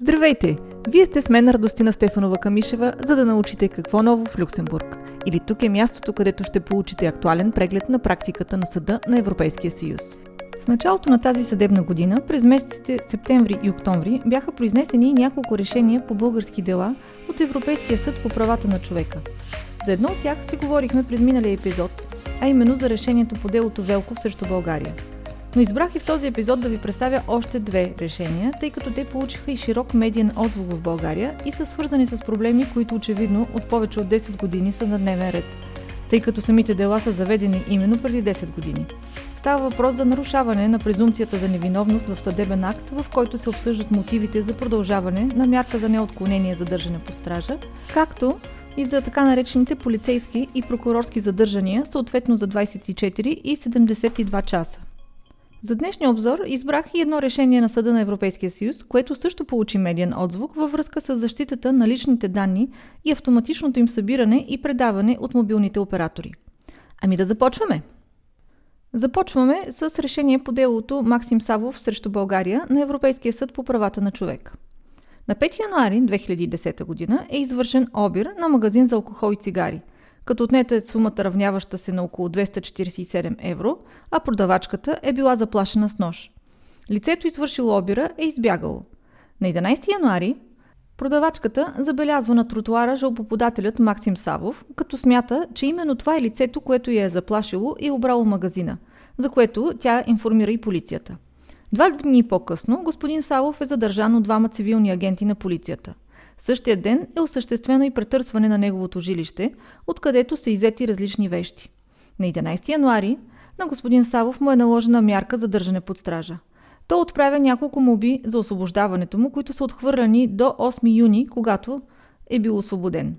Здравейте! Вие сте с мен Радостина Стефанова Камишева, за да научите какво ново в Люксембург. Или тук е мястото, където ще получите актуален преглед на практиката на Съда на Европейския съюз. В началото на тази съдебна година, през месеците септември и октомври, бяха произнесени няколко решения по български дела от Европейския съд по правата на човека. За едно от тях си говорихме през миналия епизод, а именно за решението по делото Велков срещу България – но избрах и в този епизод да ви представя още две решения, тъй като те получиха и широк медиен отзвук в България и са свързани с проблеми, които очевидно от повече от 10 години са на дневен ред, тъй като самите дела са заведени именно преди 10 години. Става въпрос за нарушаване на презумпцията за невиновност в съдебен акт, в който се обсъждат мотивите за продължаване на мярка за неотклонение задържане по стража, както и за така наречените полицейски и прокурорски задържания, съответно за 24 и 72 часа. За днешния обзор избрах и едно решение на Съда на Европейския съюз, което също получи медиен отзвук във връзка с защитата на личните данни и автоматичното им събиране и предаване от мобилните оператори. Ами да започваме! Започваме с решение по делото Максим Савов срещу България на Европейския съд по правата на човека. На 5 януари 2010 г. е извършен обир на магазин за алкохол и цигари – като отнете сумата равняваща се на около 247 евро, а продавачката е била заплашена с нож. Лицето извършило обира е избягало. На 11 януари продавачката забелязва на тротуара жалбоподателят Максим Савов, като смята, че именно това е лицето, което я е заплашило и обрало магазина, за което тя информира и полицията. Два дни по-късно господин Савов е задържан от двама цивилни агенти на полицията – Същия ден е осъществено и претърсване на неговото жилище, откъдето са иззети различни вещи. На 11 януари на господин Савов му е наложена мярка за държане под стража. Той отправя няколко моби за освобождаването му, които са отхвърляни до 8 юни, когато е бил освободен.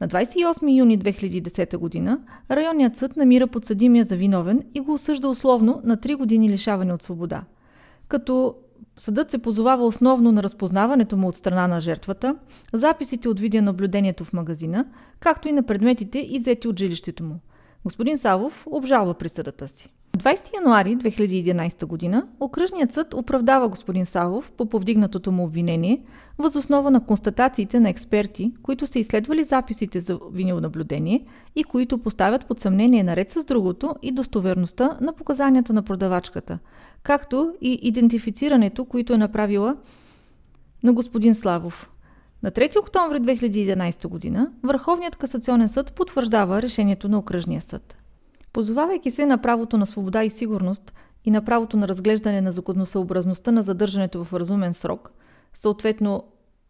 На 28 юни 2010 г. районният съд намира подсъдимия за виновен и го осъжда условно на 3 години лишаване от свобода. Като Съдът се позовава основно на разпознаването му от страна на жертвата, записите от видеонаблюдението в магазина, както и на предметите, иззети от жилището му. Господин Савов обжалва присъдата си. 20 януари 2011 г. Окръжният съд оправдава господин Савов по повдигнатото му обвинение възоснова на констатациите на експерти, които са изследвали записите за видеонаблюдение и които поставят под съмнение наред с другото и достоверността на показанията на продавачката, както и идентифицирането, което е направила на господин Славов. На 3 октомври 2011 г. Върховният касационен съд потвърждава решението на Окръжния съд. Позовавайки се на правото на свобода и сигурност и на правото на разглеждане на законосъобразността на задържането в разумен срок, съответно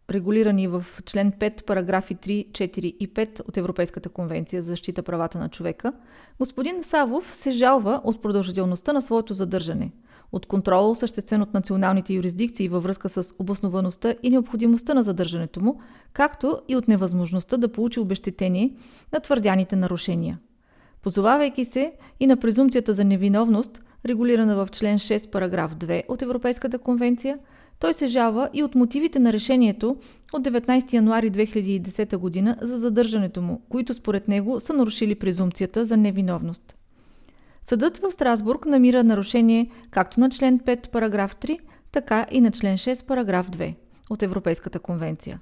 регулирани в член 5, параграфи 3, 4 и 5 от Европейската конвенция за защита правата на човека, господин Савов се жалва от продължителността на своето задържане, от контрола, осъществен от националните юрисдикции във връзка с обосноваността и необходимостта на задържането му, както и от невъзможността да получи обещетение на твърдяните нарушения – позовавайки се и на презумцията за невиновност, регулирана в член 6, параграф 2 от Европейската конвенция, той се жава и от мотивите на решението от 19 януари 2010 г. за задържането му, които според него са нарушили презумцията за невиновност. Съдът в Страсбург намира нарушение както на член 5, параграф 3, така и на член 6, параграф 2 от Европейската конвенция.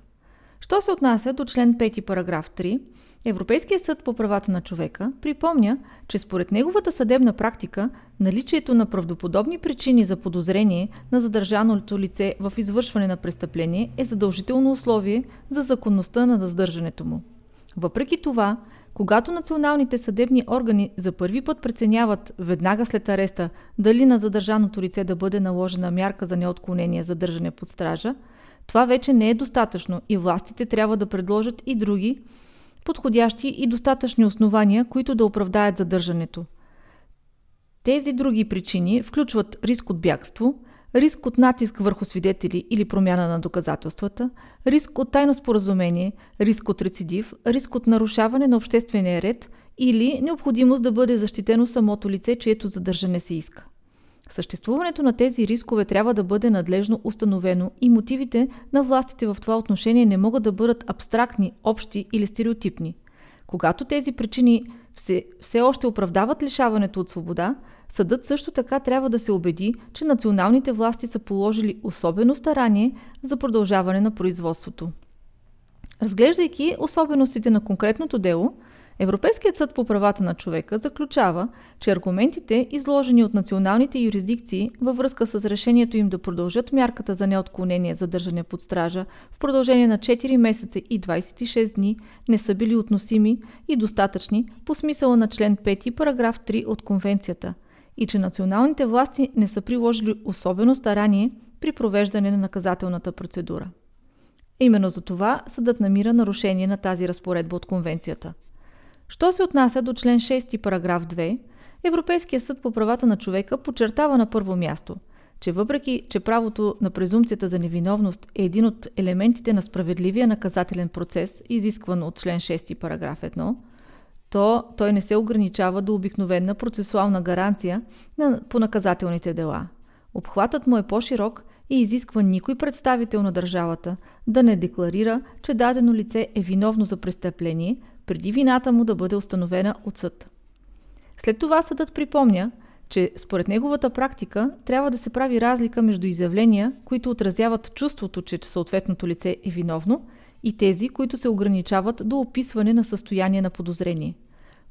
Що се отнася до член 5, параграф 3, Европейския съд по правата на човека припомня, че според неговата съдебна практика наличието на правдоподобни причини за подозрение на задържаното лице в извършване на престъпление е задължително условие за законността на задържането му. Въпреки това, когато националните съдебни органи за първи път преценяват веднага след ареста дали на задържаното лице да бъде наложена мярка за неотклонение задържане под стража, това вече не е достатъчно и властите трябва да предложат и други, подходящи и достатъчни основания, които да оправдаят задържането. Тези други причини включват риск от бягство, риск от натиск върху свидетели или промяна на доказателствата, риск от тайно споразумение, риск от рецидив, риск от нарушаване на обществения ред или необходимост да бъде защитено самото лице, чието задържане се иска. Съществуването на тези рискове трябва да бъде надлежно установено и мотивите на властите в това отношение не могат да бъдат абстрактни, общи или стереотипни. Когато тези причини все, все още оправдават лишаването от свобода, съдът също така трябва да се убеди, че националните власти са положили особено старание за продължаване на производството. Разглеждайки особеностите на конкретното дело, Европейският съд по правата на човека заключава, че аргументите, изложени от националните юрисдикции във връзка с решението им да продължат мярката за неотклонение за държане под стража в продължение на 4 месеца и 26 дни, не са били относими и достатъчни по смисъла на член 5, параграф 3 от Конвенцията и че националните власти не са приложили особено старание при провеждане на наказателната процедура. Именно за това съдът намира нарушение на тази разпоредба от Конвенцията – Що се отнася до член 6 параграф 2, Европейския съд по правата на човека подчертава на първо място, че въпреки, че правото на презумпцията за невиновност е един от елементите на справедливия наказателен процес, изискван от член 6 параграф 1, то той не се ограничава до обикновена процесуална гаранция на, по наказателните дела. Обхватът му е по-широк и изисква никой представител на държавата да не декларира, че дадено лице е виновно за престъпление, преди вината му да бъде установена от съд. След това съдът припомня, че според неговата практика трябва да се прави разлика между изявления, които отразяват чувството, че съответното лице е виновно, и тези, които се ограничават до описване на състояние на подозрение.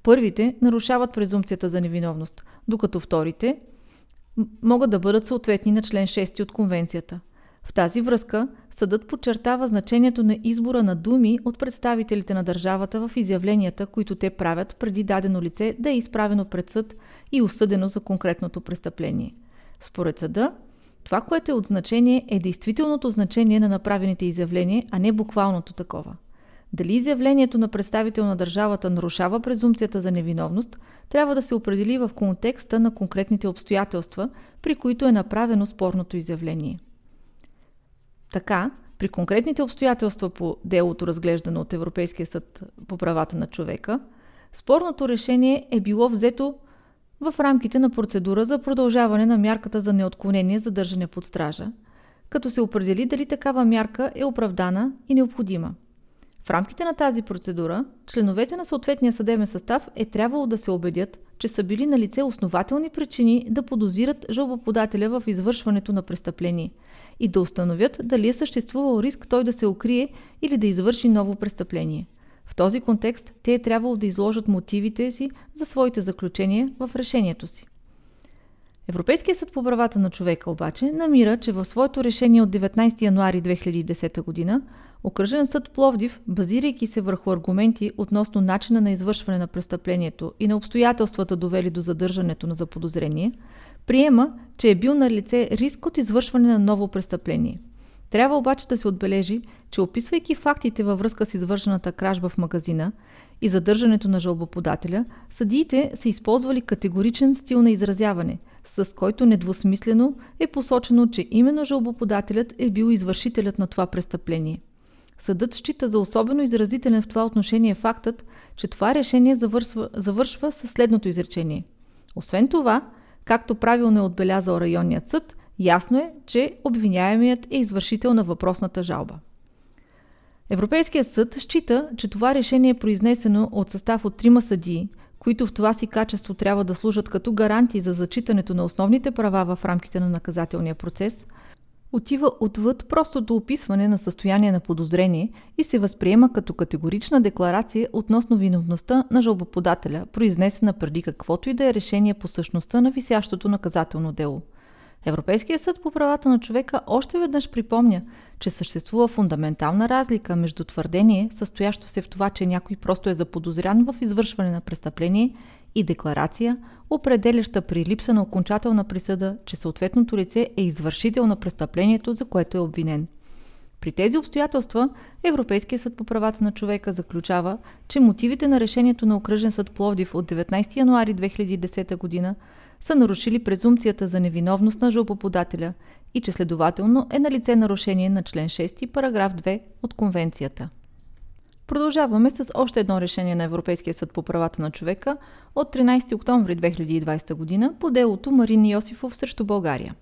Първите нарушават презумпцията за невиновност, докато вторите могат да бъдат съответни на член 6 от Конвенцията. В тази връзка съдът подчертава значението на избора на думи от представителите на държавата в изявленията, които те правят преди дадено лице да е изправено пред съд и осъдено за конкретното престъпление. Според съда, това, което е от значение, е действителното значение на направените изявления, а не буквалното такова. Дали изявлението на представител на държавата нарушава презумпцията за невиновност, трябва да се определи в контекста на конкретните обстоятелства, при които е направено спорното изявление. Така, при конкретните обстоятелства по делото, разглеждано от Европейския съд по правата на човека, спорното решение е било взето в рамките на процедура за продължаване на мярката за неотклонение за държане под стража, като се определи дали такава мярка е оправдана и необходима. В рамките на тази процедура, членовете на съответния съдебен състав е трябвало да се убедят, че са били на лице основателни причини да подозират жалбоподателя в извършването на престъпление – и да установят дали е съществувал риск той да се укрие или да извърши ново престъпление. В този контекст те е трябвало да изложат мотивите си за своите заключения в решението си. Европейския съд по правата на човека обаче намира, че в своето решение от 19 януари 2010 г. Окръжен съд Пловдив, базирайки се върху аргументи относно начина на извършване на престъплението и на обстоятелствата довели до задържането на заподозрение, Приема, че е бил на лице риск от извършване на ново престъпление. Трябва обаче да се отбележи, че описвайки фактите във връзка с извършената кражба в магазина и задържането на жалбоподателя, съдиите са използвали категоричен стил на изразяване, с който недвусмислено е посочено, че именно жалбоподателят е бил извършителят на това престъпление. Съдът счита за особено изразителен в това отношение фактът, че това решение завършва, завършва със следното изречение. Освен това, Както правилно е отбелязал районният съд, ясно е, че обвиняемият е извършител на въпросната жалба. Европейският съд счита, че това решение е произнесено от състав от трима съдии, които в това си качество трябва да служат като гаранти за зачитането на основните права в рамките на наказателния процес – отива отвъд простото описване на състояние на подозрение и се възприема като категорична декларация относно виновността на жалбоподателя, произнесена преди каквото и да е решение по същността на висящото наказателно дело. Европейският съд по правата на човека още веднъж припомня, че съществува фундаментална разлика между твърдение, състоящо се в това, че някой просто е заподозрян в извършване на престъпление и декларация, определяща при липса на окончателна присъда, че съответното лице е извършител на престъплението, за което е обвинен. При тези обстоятелства Европейския съд по правата на човека заключава, че мотивите на решението на Окръжен съд Пловдив от 19 януари 2010 г. са нарушили презумпцията за невиновност на жалбоподателя и че следователно е на лице нарушение на член 6, параграф 2 от Конвенцията. Продължаваме с още едно решение на Европейския съд по правата на човека от 13 октомври 2020 г. по делото Марин Йосифов срещу България.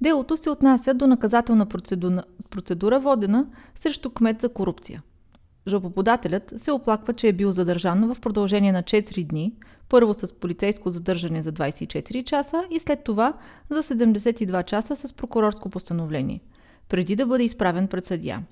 Делото се отнася до наказателна процедура, процедура водена срещу кмет за корупция. Жалбоподателят се оплаква, че е бил задържан в продължение на 4 дни, първо с полицейско задържане за 24 часа и след това за 72 часа с прокурорско постановление, преди да бъде изправен пред съдия.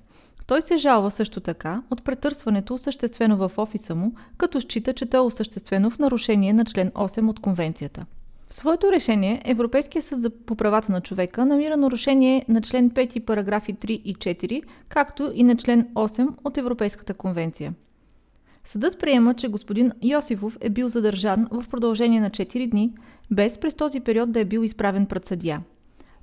Той се жалва също така от претърсването, осъществено в офиса му, като счита, че то е осъществено в нарушение на член 8 от конвенцията. В своето решение Европейския съд за по правата на човека намира нарушение на член 5 параграфи 3 и 4, както и на член 8 от Европейската конвенция. Съдът приема, че господин Йосифов е бил задържан в продължение на 4 дни, без през този период да е бил изправен пред съдия.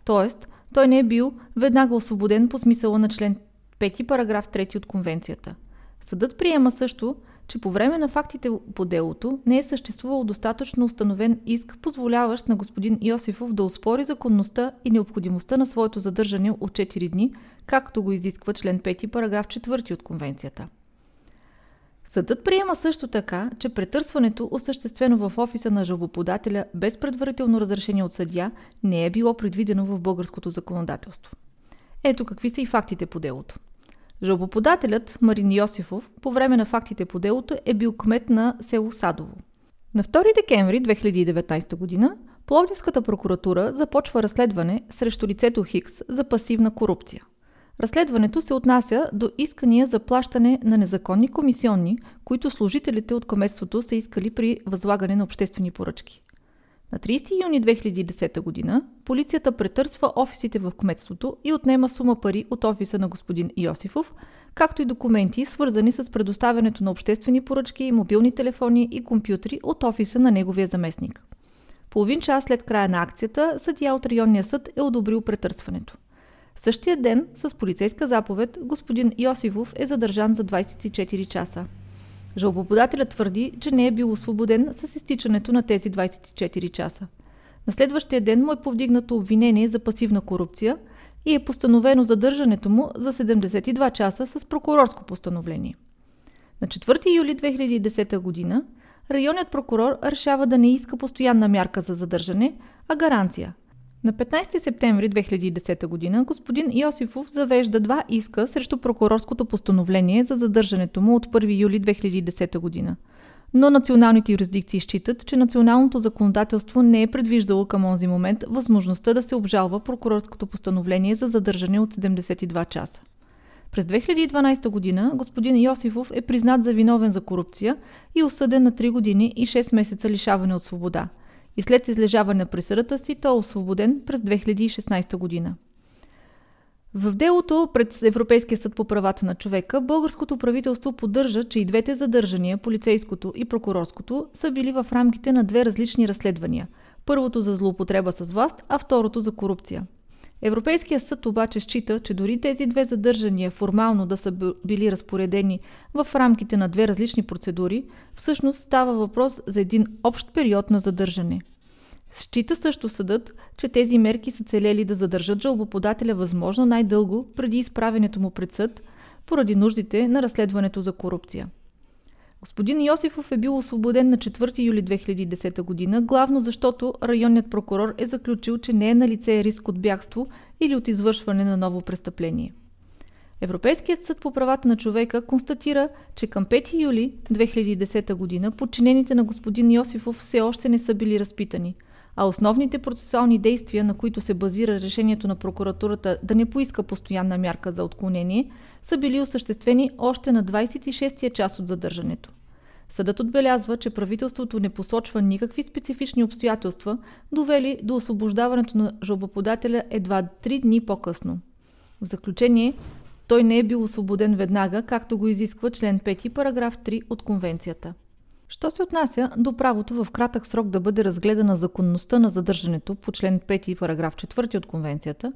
Тоест, той не е бил веднага освободен по смисъла на член 5 параграф 3 от конвенцията. Съдът приема също, че по време на фактите по делото не е съществувал достатъчно установен иск, позволяващ на господин Йосифов да успори законността и необходимостта на своето задържане от 4 дни, както го изисква член 5, параграф 4 от Конвенцията. Съдът приема също така, че претърсването, осъществено в офиса на жалбоподателя без предварително разрешение от съдия, не е било предвидено в българското законодателство. Ето какви са и фактите по делото. Жалбоподателят Марин Йосифов по време на фактите по делото е бил кмет на село Садово. На 2 декември 2019 г. Пловдивската прокуратура започва разследване срещу лицето Хикс за пасивна корупция. Разследването се отнася до искания за плащане на незаконни комисионни, които служителите от кметството са искали при възлагане на обществени поръчки. На 30 юни 2010 г. полицията претърсва офисите в кметството и отнема сума пари от офиса на господин Йосифов, както и документи, свързани с предоставянето на обществени поръчки, мобилни телефони и компютри от офиса на неговия заместник. Половин час след края на акцията, съдия от районния съд е одобрил претърсването. Същия ден, с полицейска заповед, господин Йосифов е задържан за 24 часа. Жалбоподателят твърди, че не е бил освободен с изтичането на тези 24 часа. На следващия ден му е повдигнато обвинение за пасивна корупция и е постановено задържането му за 72 часа с прокурорско постановление. На 4 юли 2010 г. районният прокурор решава да не иска постоянна мярка за задържане, а гаранция – на 15 септември 2010 г. господин Йосифов завежда два иска срещу прокурорското постановление за задържането му от 1 юли 2010 г. Но националните юрисдикции считат, че националното законодателство не е предвиждало към онзи момент възможността да се обжалва прокурорското постановление за задържане от 72 часа. През 2012 година господин Йосифов е признат за виновен за корупция и осъден на 3 години и 6 месеца лишаване от свобода – и след излежаване на присъдата си той е освободен през 2016 година. В делото пред Европейския съд по правата на човека българското правителство поддържа, че и двете задържания, полицейското и прокурорското, са били в рамките на две различни разследвания. Първото за злоупотреба с власт, а второто за корупция – Европейския съд обаче счита, че дори тези две задържания формално да са били разпоредени в рамките на две различни процедури, всъщност става въпрос за един общ период на задържане. Счита също съдът, че тези мерки са целели да задържат жалбоподателя възможно най-дълго преди изправенето му пред съд, поради нуждите на разследването за корупция. Господин Йосифов е бил освободен на 4 юли 2010 година, главно защото районният прокурор е заключил, че не е на лице риск от бягство или от извършване на ново престъпление. Европейският съд по правата на човека констатира, че към 5 юли 2010 година подчинените на господин Йосифов все още не са били разпитани – а основните процесуални действия, на които се базира решението на прокуратурата да не поиска постоянна мярка за отклонение, са били осъществени още на 26-я час от задържането. Съдът отбелязва, че правителството не посочва никакви специфични обстоятелства, довели до освобождаването на жалбоподателя едва 3 дни по-късно. В заключение, той не е бил освободен веднага, както го изисква член 5, параграф 3 от Конвенцията. Що се отнася до правото в кратък срок да бъде разгледана законността на задържането по член 5 параграф 4 от Конвенцията,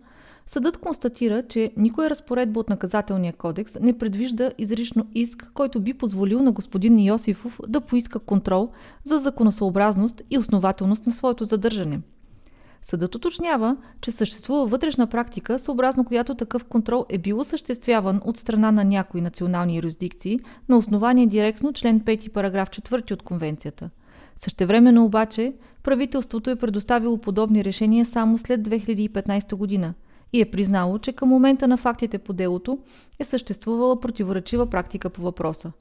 съдът констатира, че никоя разпоредба от наказателния кодекс не предвижда изрично иск, който би позволил на господин Йосифов да поиска контрол за законосъобразност и основателност на своето задържане – Съдът уточнява, че съществува вътрешна практика, съобразно която такъв контрол е бил осъществяван от страна на някои национални юрисдикции на основание директно член 5 параграф 4 от Конвенцията. Същевременно обаче правителството е предоставило подобни решения само след 2015 година и е признало, че към момента на фактите по делото е съществувала противоречива практика по въпроса.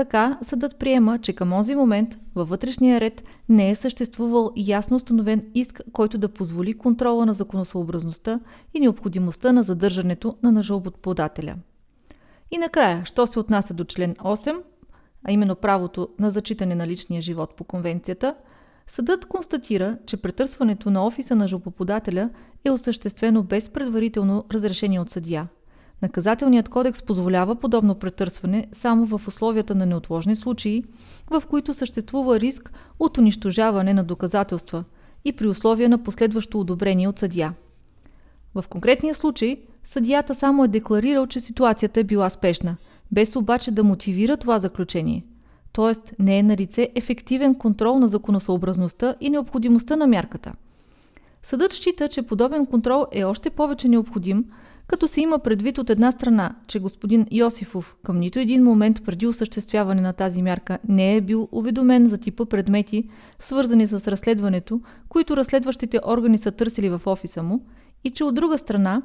Така, съдът приема, че към този момент във вътрешния ред не е съществувал ясно установен иск, който да позволи контрола на законосъобразността и необходимостта на задържането на жалбоподателя. И накрая, що се отнася до член 8, а именно правото на зачитане на личния живот по конвенцията, съдът констатира, че претърсването на офиса на жалбоподателя е осъществено без предварително разрешение от съдия – Наказателният кодекс позволява подобно претърсване само в условията на неотложни случаи, в които съществува риск от унищожаване на доказателства и при условия на последващо одобрение от съдия. В конкретния случай съдията само е декларирал, че ситуацията е била спешна, без обаче да мотивира това заключение. Тоест не е на лице ефективен контрол на законосъобразността и необходимостта на мярката. Съдът счита, че подобен контрол е още повече необходим, като се има предвид от една страна, че господин Йосифов към нито един момент преди осъществяване на тази мярка не е бил уведомен за типа предмети, свързани с разследването, които разследващите органи са търсили в офиса му, и че от друга страна,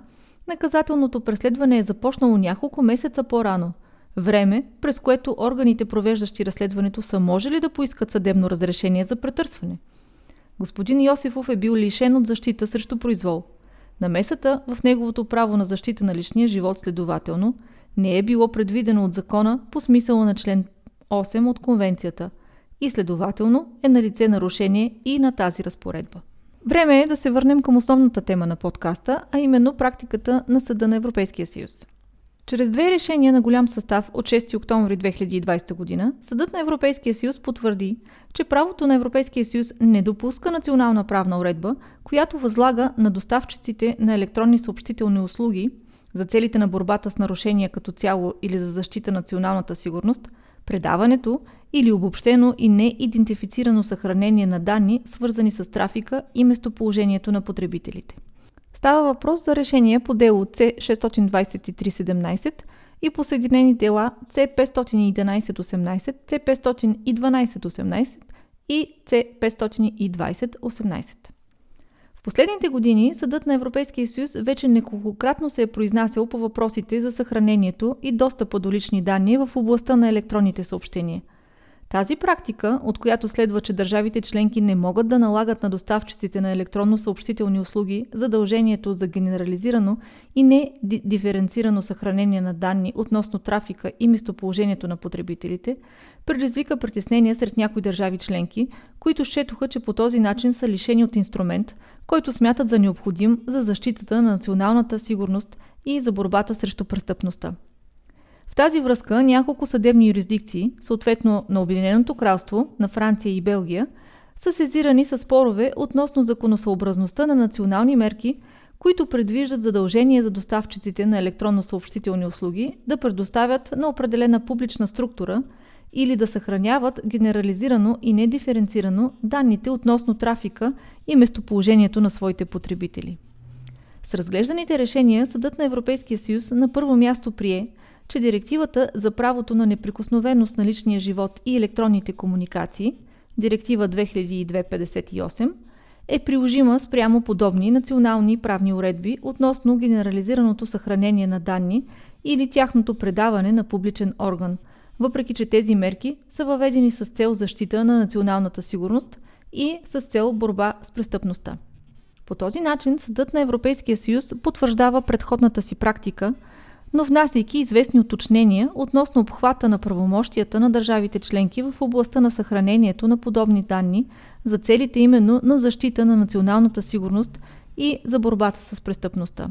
наказателното преследване е започнало няколко месеца по-рано, време, през което органите, провеждащи разследването, са можели да поискат съдебно разрешение за претърсване. Господин Йосифов е бил лишен от защита срещу произвол – Намесата в неговото право на защита на личния живот следователно не е било предвидено от закона по смисъла на член 8 от конвенцията и следователно е на лице нарушение и на тази разпоредба. Време е да се върнем към основната тема на подкаста, а именно практиката на Съда на Европейския съюз. Чрез две решения на голям състав от 6 октомври 2020 година, Съдът на Европейския съюз потвърди, че правото на Европейския съюз не допуска национална правна уредба, която възлага на доставчиците на електронни съобщителни услуги за целите на борбата с нарушения като цяло или за защита на националната сигурност, предаването или обобщено и неидентифицирано съхранение на данни, свързани с трафика и местоположението на потребителите. Става въпрос за решение по дело C62317 и по съединени дела C511-18, C512-18 и C520-18. В последните години Съдът на Европейския съюз вече неколкократно се е произнасял по въпросите за съхранението и достъпа до лични данни в областта на електронните съобщения – тази практика, от която следва, че държавите членки не могат да налагат на доставчиците на електронно съобщителни услуги задължението за генерализирано и не диференцирано съхранение на данни относно трафика и местоположението на потребителите, предизвика притеснения сред някои държави членки, които счетоха, че по този начин са лишени от инструмент, който смятат за необходим за защитата на националната сигурност и за борбата срещу престъпността. В тази връзка няколко съдебни юрисдикции, съответно на Обединеното кралство, на Франция и Белгия, са сезирани с спорове относно законосъобразността на национални мерки, които предвиждат задължение за доставчиците на електронно-съобщителни услуги да предоставят на определена публична структура или да съхраняват генерализирано и недиференцирано данните относно трафика и местоположението на своите потребители. С разглежданите решения Съдът на Европейския съюз на първо място прие – че директивата за правото на неприкосновеност на личния живот и електронните комуникации, директива 2002-58, е приложима спрямо подобни национални правни уредби относно генерализираното съхранение на данни или тяхното предаване на публичен орган, въпреки че тези мерки са въведени с цел защита на националната сигурност и с цел борба с престъпността. По този начин Съдът на Европейския съюз потвърждава предходната си практика – но внасяйки известни уточнения относно обхвата на правомощията на държавите членки в областта на съхранението на подобни данни за целите именно на защита на националната сигурност и за борбата с престъпността.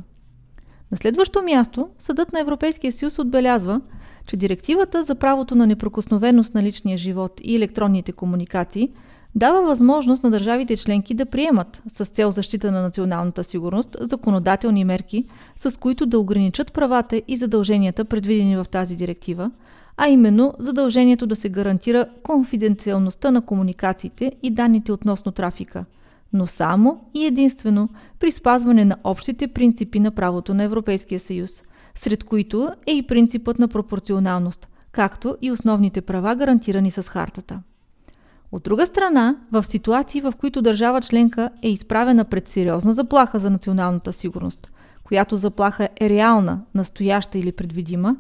На следващо място, Съдът на Европейския съюз отбелязва, че директивата за правото на неприкосновеност на личния живот и електронните комуникации – дава възможност на държавите членки да приемат с цел защита на националната сигурност законодателни мерки, с които да ограничат правата и задълженията, предвидени в тази директива, а именно задължението да се гарантира конфиденциалността на комуникациите и данните относно трафика, но само и единствено при спазване на общите принципи на правото на Европейския съюз, сред които е и принципът на пропорционалност, както и основните права, гарантирани с хартата. От друга страна, в ситуации, в които държава членка е изправена пред сериозна заплаха за националната сигурност, която заплаха е реална, настояща или предвидима,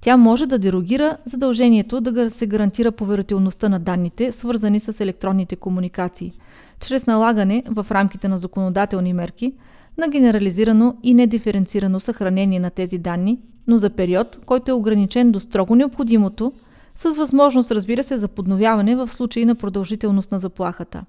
тя може да дерогира задължението да се гарантира поверителността на данните, свързани с електронните комуникации, чрез налагане в рамките на законодателни мерки на генерализирано и недиференцирано съхранение на тези данни, но за период, който е ограничен до строго необходимото, с възможност, разбира се, за подновяване в случай на продължителност на заплахата.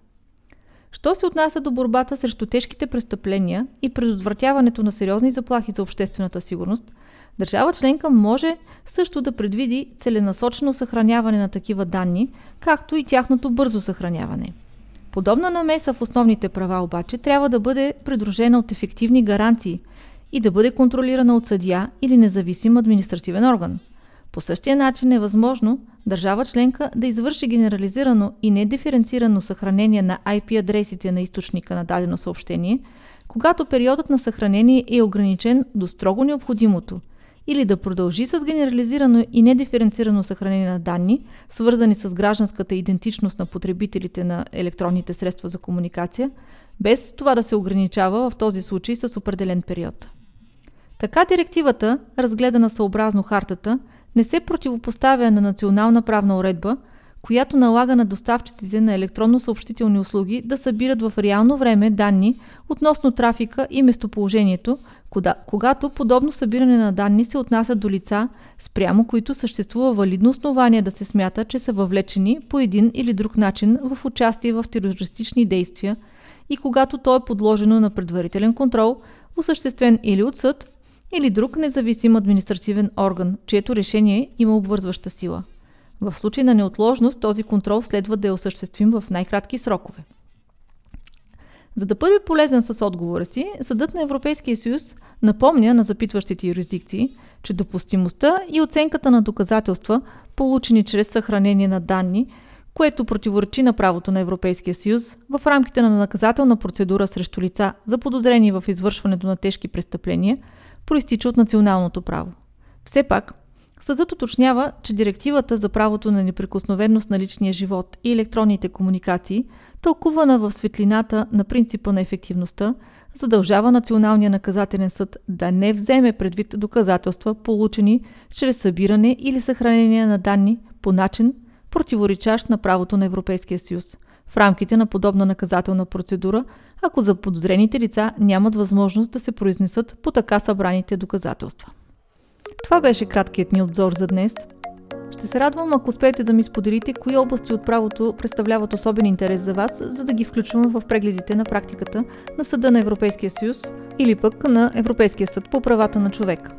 Що се отнася до борбата срещу тежките престъпления и предотвратяването на сериозни заплахи за обществената сигурност, държава членка може също да предвиди целенасочено съхраняване на такива данни, както и тяхното бързо съхраняване. Подобна намеса в основните права обаче трябва да бъде придружена от ефективни гаранции и да бъде контролирана от съдия или независим административен орган. По същия начин е възможно държава членка да извърши генерализирано и недиференцирано съхранение на IP адресите на източника на дадено съобщение, когато периодът на съхранение е ограничен до строго необходимото, или да продължи с генерализирано и недиференцирано съхранение на данни, свързани с гражданската идентичност на потребителите на електронните средства за комуникация, без това да се ограничава в този случай с определен период. Така директивата, разгледана съобразно хартата, не се противопоставя на национална правна уредба, която налага на доставчиците на електронно съобщителни услуги да събират в реално време данни относно трафика и местоположението, когато подобно събиране на данни се отнася до лица, спрямо които съществува валидно основание да се смята, че са въвлечени по един или друг начин в участие в терористични действия и когато то е подложено на предварителен контрол, осъществен или от съд, или друг независим административен орган, чието решение има обвързваща сила. В случай на неотложност този контрол следва да е осъществим в най-кратки срокове. За да бъде полезен с отговора си, Съдът на Европейския съюз напомня на запитващите юрисдикции, че допустимостта и оценката на доказателства, получени чрез съхранение на данни, което противоречи на правото на Европейския съюз в рамките на наказателна процедура срещу лица за подозрение в извършването на тежки престъпления – проистича от националното право. Все пак, съдът уточнява, че директивата за правото на неприкосновеност на личния живот и електронните комуникации, тълкувана в светлината на принципа на ефективността, задължава Националния наказателен съд да не вземе предвид доказателства, получени чрез събиране или съхранение на данни по начин, противоречащ на правото на Европейския съюз – в рамките на подобна наказателна процедура, ако за подозрените лица нямат възможност да се произнесат по така събраните доказателства. Това беше краткият ни обзор за днес. Ще се радвам, ако успеете да ми споделите кои области от правото представляват особен интерес за вас, за да ги включвам в прегледите на практиката на Съда на Европейския съюз или пък на Европейския съд по правата на човека.